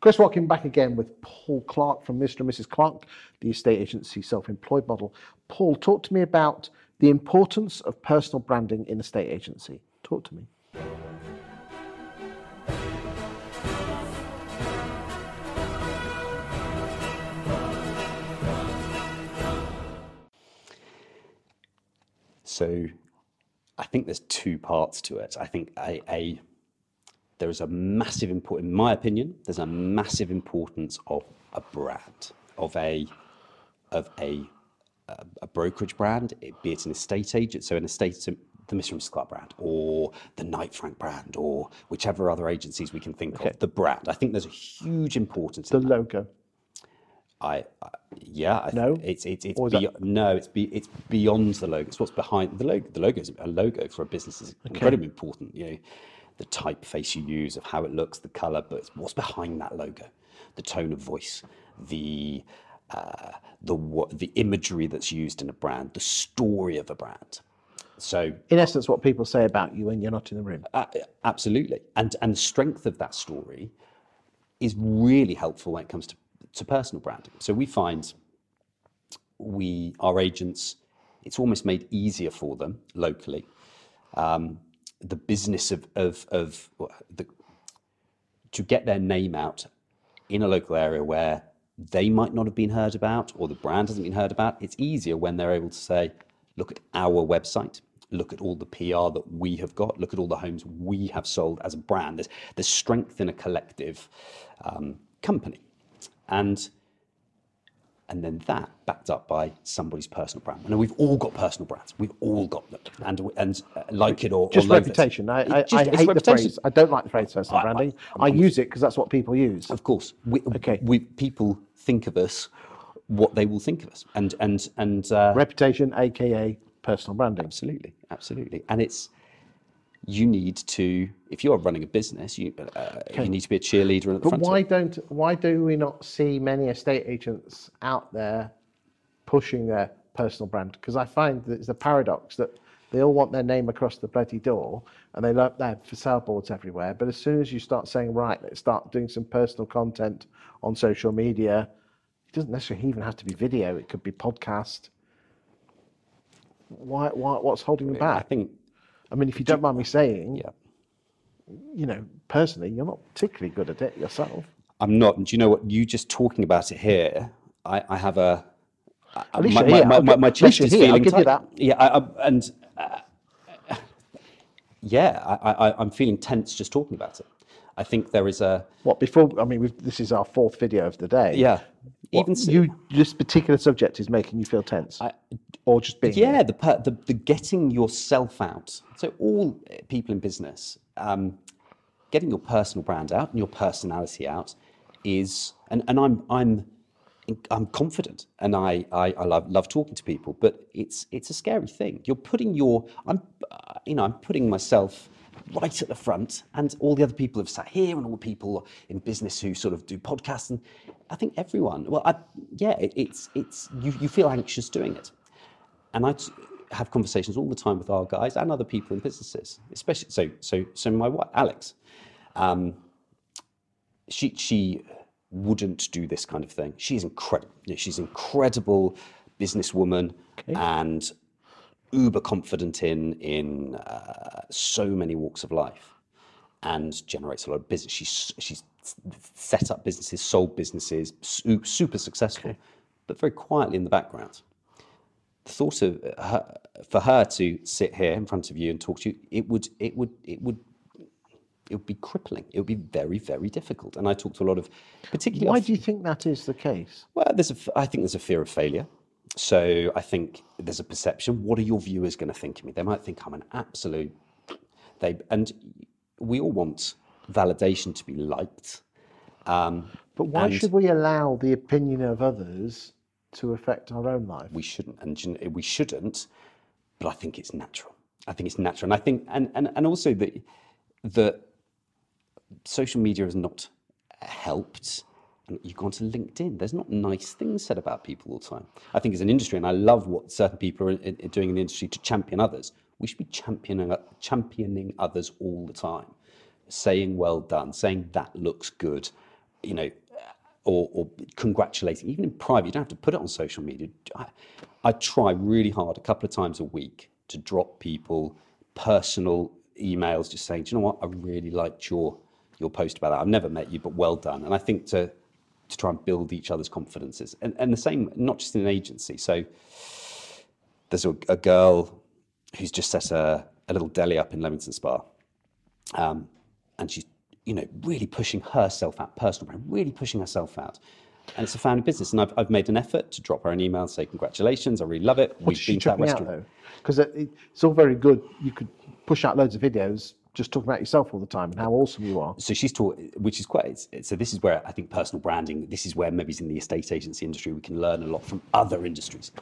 Chris Watkin back again with Paul Clark from Mr. and Mrs. Clark, the estate agency self employed model. Paul, talk to me about the importance of personal branding in estate agency. Talk to me. So I think there's two parts to it. I think a, a there is a massive import, in my opinion, there's a massive importance of a brand, of a of a a brokerage brand, be it an estate agent, so an estate the Mr. and Mrs. Clark brand, or the Knight Frank brand, or whichever other agencies we can think Okay. of. The brand, I think there's a huge importance. The logo. I, I yeah, I, No? it's it's it's that- no, it's be, it's beyond the logo. It's what's behind the logo. The logo is a logo for a business is incredibly important. You know, the typeface you use of how it looks, the color, but what's behind that logo, the tone of voice, the uh, the the imagery that's used in a brand, the story of a brand. So In essence, what people say about you when you're not in the room. uh, absolutely, and and the strength of that story is really helpful when it comes to, to personal branding. So we find we our agents, it's almost made easier for them locally. Um, the business of of of the to get their name out in a local area where they might not have been heard about or the brand hasn't been heard about, it's easier when they're able to say, look at our website, look at all the PR that we have got, look at all the homes we have sold as a brand. There's, there's strength in a collective um, company. And and then that backed up by somebody's personal brand. I know we've all got personal brands. We've all got them, and and uh, like it or Just or reputation. I, I, just- I hate the phrase. I don't like the phrase personal I- I- branding. I, use it because that's what people use. Of course, we, Okay. we people think of us what they will think of us, and and and uh, Reputation, aka personal branding. absolutely, absolutely, and it's you need to if you're running a business, you uh, you need to be a cheerleader at the But why don't why do we not see many estate agents out there pushing their personal brand? Because I find that it's a paradox that they all want their name across the bloody door and they love their for sale boards everywhere. But as soon as you start saying, right, let's start doing some personal content on social media, it doesn't necessarily even have to be video, it could be podcast. Why, why what's holding them back? I think I mean, if you don't mind me saying, yeah. you know, personally, you're not particularly good at it yourself. I'm not. And do you know what? You just talking about it here, I, I have a. I- At least my, you're here. my, my, my chest is here. I'll feeling give you tight. that. Yeah, I, I, and uh, yeah, I, I, I'm feeling tense just talking about it. I think there is a What before? I mean, we've, this is our fourth video of the day. yeah. Even you, this particular subject is making you feel tense, or just being. yeah, the, the the getting yourself out. So all uh, people in business, um, getting your personal brand out and your personality out is, and, and I'm I'm I'm confident and I, I, I love, love talking to people, but it's it's a scary thing. You're putting your I'm you know I'm putting myself right at the front, and all the other people have sat here, and all the people in business who sort of do podcasts, and I think everyone. Well, I, yeah, it, it's it's you you feel anxious doing it, and I t- have conversations all the time with our guys and other people in businesses, especially so so so my wife Alex. Um, she she wouldn't do this kind of thing. She's incredible. You know, She's an incredible businesswoman and uber confident in in uh, so many walks of life, and generates a lot of business. She's she's set up businesses, sold businesses, su- super successful, but very quietly in the background. The thought of her, for her to sit here in front of you and talk to you, it would it would it would it would be crippling. It would be very, very difficult. And I talk to a lot of, particularly. Why do you think that is the case? well, there's a, I think there's a fear of failure. So I think there's a perception. What are your viewers going to think of me? They might think I'm an absolute. They and we all want validation to be liked. Um, But why and should we allow the opinion of others to affect our own life? we shouldn't, and we shouldn't. But I think it's natural. I think it's natural, and I think, and and, and also that that social media has not helped. You go onto LinkedIn. There's not nice things said about people all the time. I think as an industry, and I love what certain people are in, in- doing in the industry to champion others. We should be championing uh, championing others all the time, saying "well done," saying "that looks good," you know, uh, or, or congratulating, even in private, you don't have to put it on social media. I, I try really hard a couple of times a week to drop people personal emails just saying, do you know what, I really liked your your post about that. I've never met you, but well done. And I think to to try and build each other's confidences. And, and the same, not just in an agency. So there's a, a girl who's just set a, a little deli up in Leamington Spa. Um, and she's, you know, really pushing herself out, personal brand, really pushing herself out. And it's a family business. And I've, I've made an effort to drop her an email and say, congratulations, I really love it. What is she chucking out though? Because it, it's all very good. You could push out loads of videos just talking about yourself all the time and how awesome you are. So she's taught, which is quite. So this is where I think personal branding. This is where maybe in the estate agency industry we can learn a lot from other industries.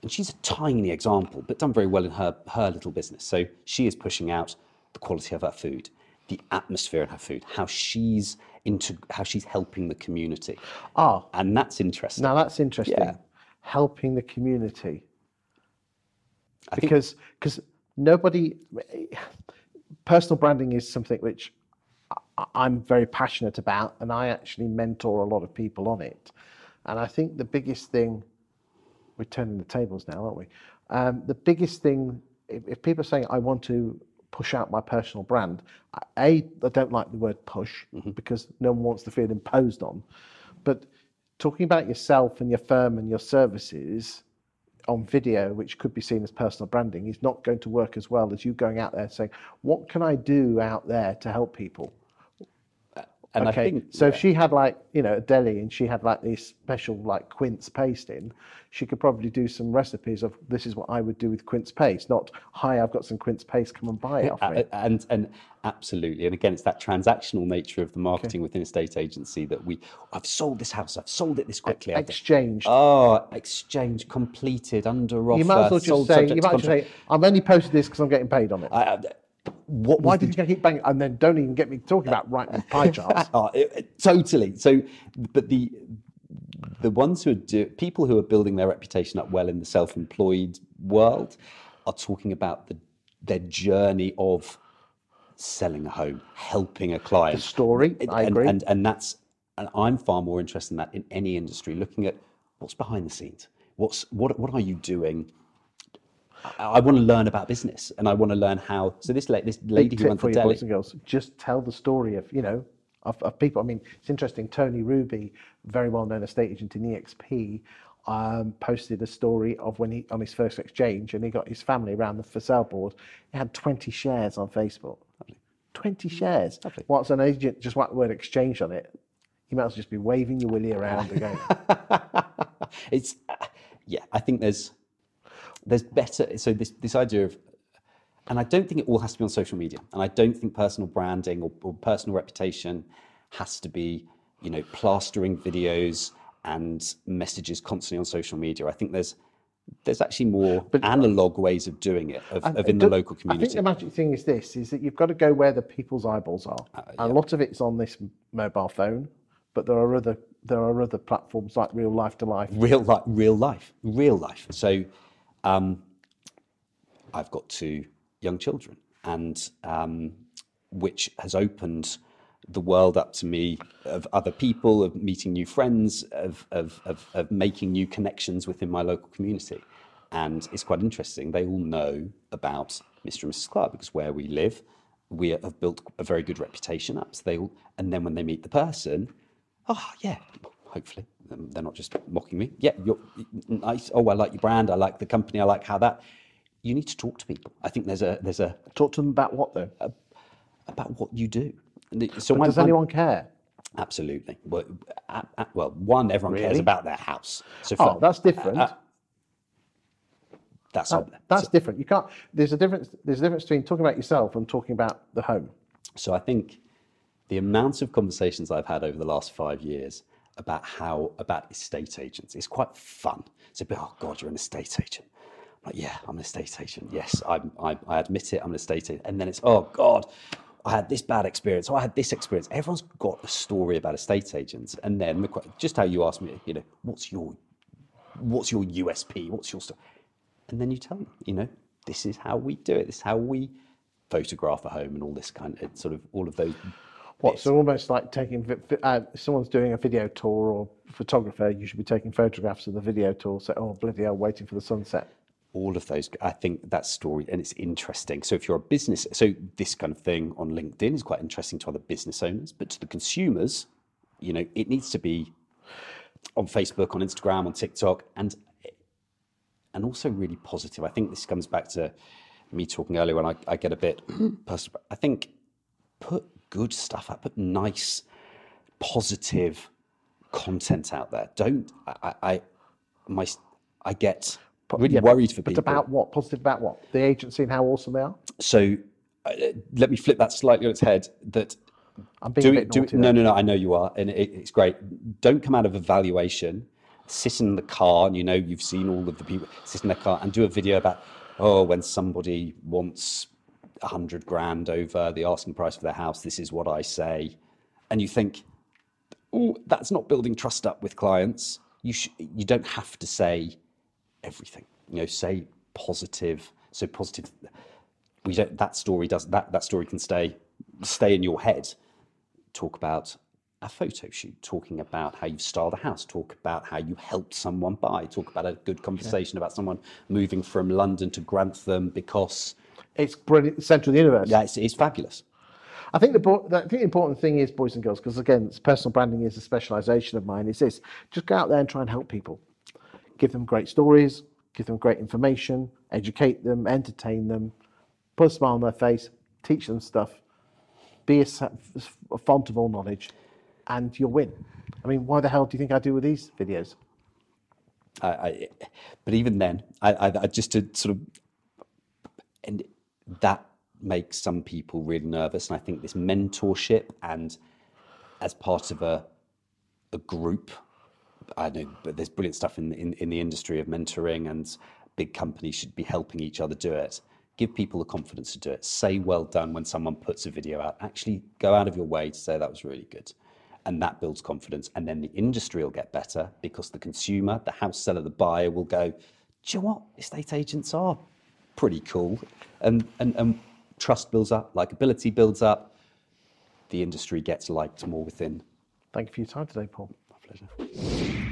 And she's a tiny example, but done very well in her her little business. So she is pushing out the quality of her food, the atmosphere in her food, how she's into how she's helping the community. Ah, and that's interesting. Now that's interesting. Yeah. Helping the community. I because because nobody personal branding is something which I'm very passionate about, and I actually mentor a lot of people on it. And I think the biggest thing, we're turning the tables now, aren't we? Um, the biggest thing, if, if people are saying, I want to push out my personal brand, I- A, I don't like the word push because no one wants to feel imposed on. But talking about yourself and your firm and your services on video, which could be seen as personal branding, is not going to work as well as you going out there saying, "What can I do out there to help people?" And okay, I think so if she had like you know a deli and she had like this special like quince paste in, she could probably do some recipes of this is what I would do with quince paste, not hi I've got some quince paste, come and buy it off me. And and absolutely and again it's that transactional nature of the marketing within a state agency that we i've sold this house i've sold it this quickly Exchange. oh exchange completed under offer you might as well just say, you might just say, I've only posted this because I'm getting paid on it. I- I- what Why did you keep banging? And then don't even get me talking about writing pie charts. Oh, it- it- totally. So, but the the ones who are do, people who are building their reputation up well in the self-employed world are talking about the their journey of selling a home, helping a client. The story, And- I agree. And and that's and I'm far more interested in that in any industry, looking at what's behind the scenes. What's what what are you doing? I, I want to learn about business, and I want to learn how. So this la- this lady who runs for the deli. boys and girls. Just tell the story of you know of, of people. I mean, it's interesting. Tony Ruby, very well known estate agent in EXP, um, posted a story of when he on his first exchange and he got his family around the for sale board. He had 20 shares on Facebook. 20 shares. What's an agent just whack the word exchange on it? You might as well just be waving your willy around again. it's uh, yeah i think there's there's better so this this idea of and i don't think it all has to be on social media and i don't think personal branding or, or personal reputation has to be you know plastering videos and messages constantly on social media i think there's there's actually more analog ways of doing it of, of in the local community. I think the magic thing is this: is that you've got to go where the people's eyeballs are. Uh, and a lot of it's on this mobile phone, but there are other there are other platforms like Real Life to Life. real life, real life, real life. So, um, I've got two young children, and um, which has opened the world up to me of other people, of meeting new friends, of of of, of making new connections within my local community. And it's quite interesting. They all know about Mr. and Mrs. Clark because where we live, we have built a very good reputation up. So they all, and then when they meet the person, oh yeah, hopefully um, they're not just mocking me. Yeah, you're nice. Oh, I like your brand. I like the company. I like how that. You need to talk to people. I think there's a there's a Talk to them about what though? about what you do. So does anyone care? Absolutely. Well, a- a- well, one, everyone cares about their house. So Oh, that's different. uh, that's That- there. that's different. You can't. There's a difference. There's a difference between talking about yourself and talking about the home. So I think the amount of conversations I've had over the last five years about how about estate agents It's quite fun. So, be oh God, you're an estate agent. I'm like, yeah, I'm an estate agent. Yes, I'm, I, I admit it. I'm an estate agent. And then it's, oh God, I had this bad experience. I had this experience. Everyone's got a story about estate agents. And then the just how you asked me, you know, what's your what's your USP? What's your story? And then you tell them, you know, this is how we do it. This is how we photograph a home and all this kind of sort of all of those What? So almost like taking uh, someone's doing a video tour or photographer, you should be taking photographs of the video tour. So oh bloody hell, waiting for the sunset. all of those i think that story and it's interesting so if you're a business so this kind of thing on linkedin is quite interesting to other business owners but to the consumers you know it needs to be on facebook on instagram on tiktok and and also really positive i think this comes back to me talking earlier when i, I get a bit personal i think put good stuff out put nice positive content out there don't i i, I my i get really Yeah, worried for But people about what? Positive about what? The agency and how awesome they are. so uh, let me flip that slightly on its head. That I'm being do a it, bit do naughty no, no, no. I know you are, and it, it's great. Don't come out of evaluation. Sit in the car, and you know you've seen all of the people. Sit in the car and do a video about oh, when somebody wants a hundred grand over the asking price for their house. This is what I say, and you think, oh, that's not building trust up with clients. You sh- you don't have to say everything. You know, say positive. So positive. We don't. That story does that. That story can stay stay in your head. Talk about a photo shoot. Talking about how you've styled a house. Talk about how you helped someone buy. Talk about a good conversation about someone moving from London to Grantham because It's brilliant. Centre of the universe. yeah, it's, it's fabulous. I think the I think the important thing is, boys and girls, because again, it's personal branding is a specialisation of mine. Is this just go out there and try and help people, give them great stories, give them great information, educate them, entertain them, put a smile on their face, teach them stuff, be a, a font of all knowledge, and you'll win. I mean, why the hell do you think I do with these videos? I, I, but even then, I, I, I just to sort of, and that makes some people really nervous. And I think this mentorship and as part of a a group, I know, but there's brilliant stuff in, in in the industry of mentoring, and big companies should be helping each other do it. Give people the confidence to do it. Say well done when someone puts a video out. Actually, go out of your way to say that was really good and that builds confidence. And then the industry will get better because the consumer, the house seller, the buyer will go, do you know what? Estate agents are pretty cool. And, and, and trust builds up, likability builds up. The industry gets liked more within. Thank you for your time today, Paul. My pleasure.